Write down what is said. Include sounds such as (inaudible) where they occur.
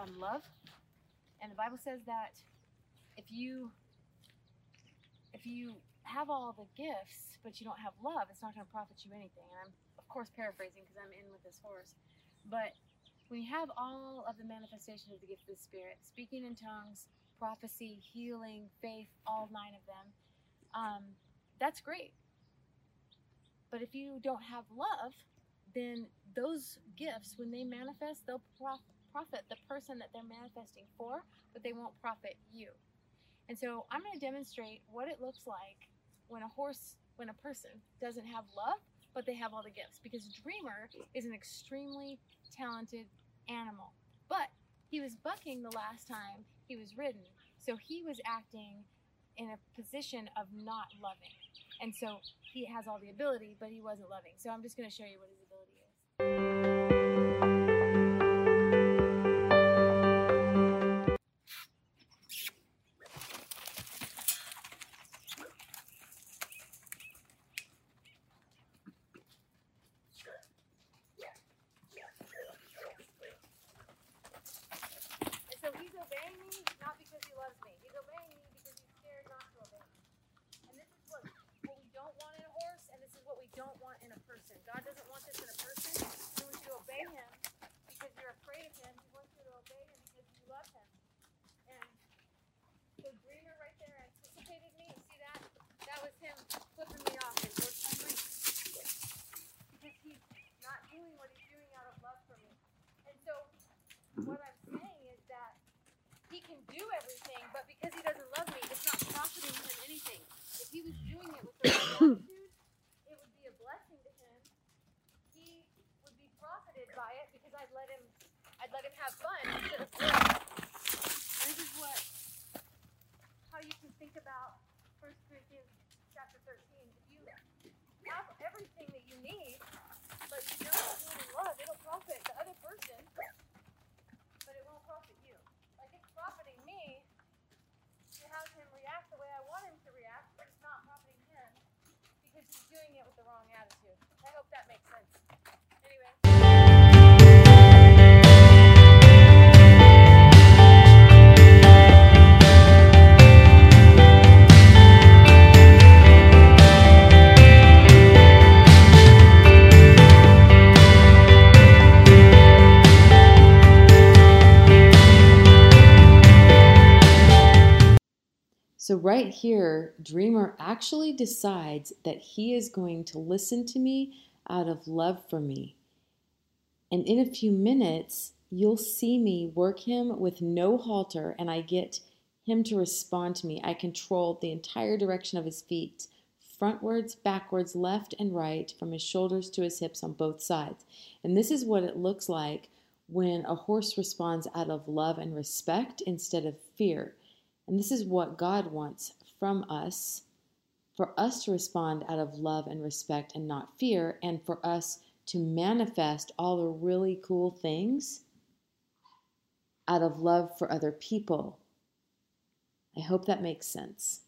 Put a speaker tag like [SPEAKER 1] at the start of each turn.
[SPEAKER 1] um, love, and the Bible says that if you if you have all the gifts but you don't have love, it's not going to profit you anything. And I'm of course paraphrasing because I'm in with this horse, but when you have all of the manifestation of the gift of the Spirit, speaking in tongues, prophecy, healing, faith, all nine of them, um, that's great. But if you don't have love, then those gifts, when they manifest, they'll prof- profit the person that they're manifesting for, but they won't profit you. And so I'm going to demonstrate what it looks like when a horse, when a person doesn't have love, but they have all the gifts. Because Dreamer is an extremely talented animal. But he was bucking the last time he was ridden. So he was acting in a position of not loving. And so he has all the ability, but he wasn't loving. So I'm just going to show you what his ability is. Me. He's obeying me because he's scared not to obey me. And this is what, what we don't want in a horse, and this is what we don't want in a person. God doesn't want this in a person. He wants you to obey him because you're afraid of him. He wants you to obey him because you love him. And the dreamer right there anticipated me. You see that? That was him flipping me off and I'm because he's not doing what he's doing out of love for me. And so what I'm saying is that he can do everything, but because he doesn't love me, it's not profiting him anything. If he was doing it with the right (coughs) attitude, it would be a blessing to him. He would be profited by it because I'd let him I'd let him have fun instead of work. This is what how you can think about 1 Corinthians chapter 13. If you have everything that you need, but you don't really love, it'll profit the other person but it won't profit you. Like it's profiting me to have him react the way I want him to react, but it's not profiting him because he's doing it with the wrong
[SPEAKER 2] So, right here, Dreamer actually decides that he is going to listen to me out of love for me. And in a few minutes, you'll see me work him with no halter, and I get him to respond to me. I control the entire direction of his feet frontwards, backwards, left, and right, from his shoulders to his hips on both sides. And this is what it looks like when a horse responds out of love and respect instead of fear. And this is what God wants from us for us to respond out of love and respect and not fear, and for us to manifest all the really cool things out of love for other people. I hope that makes sense.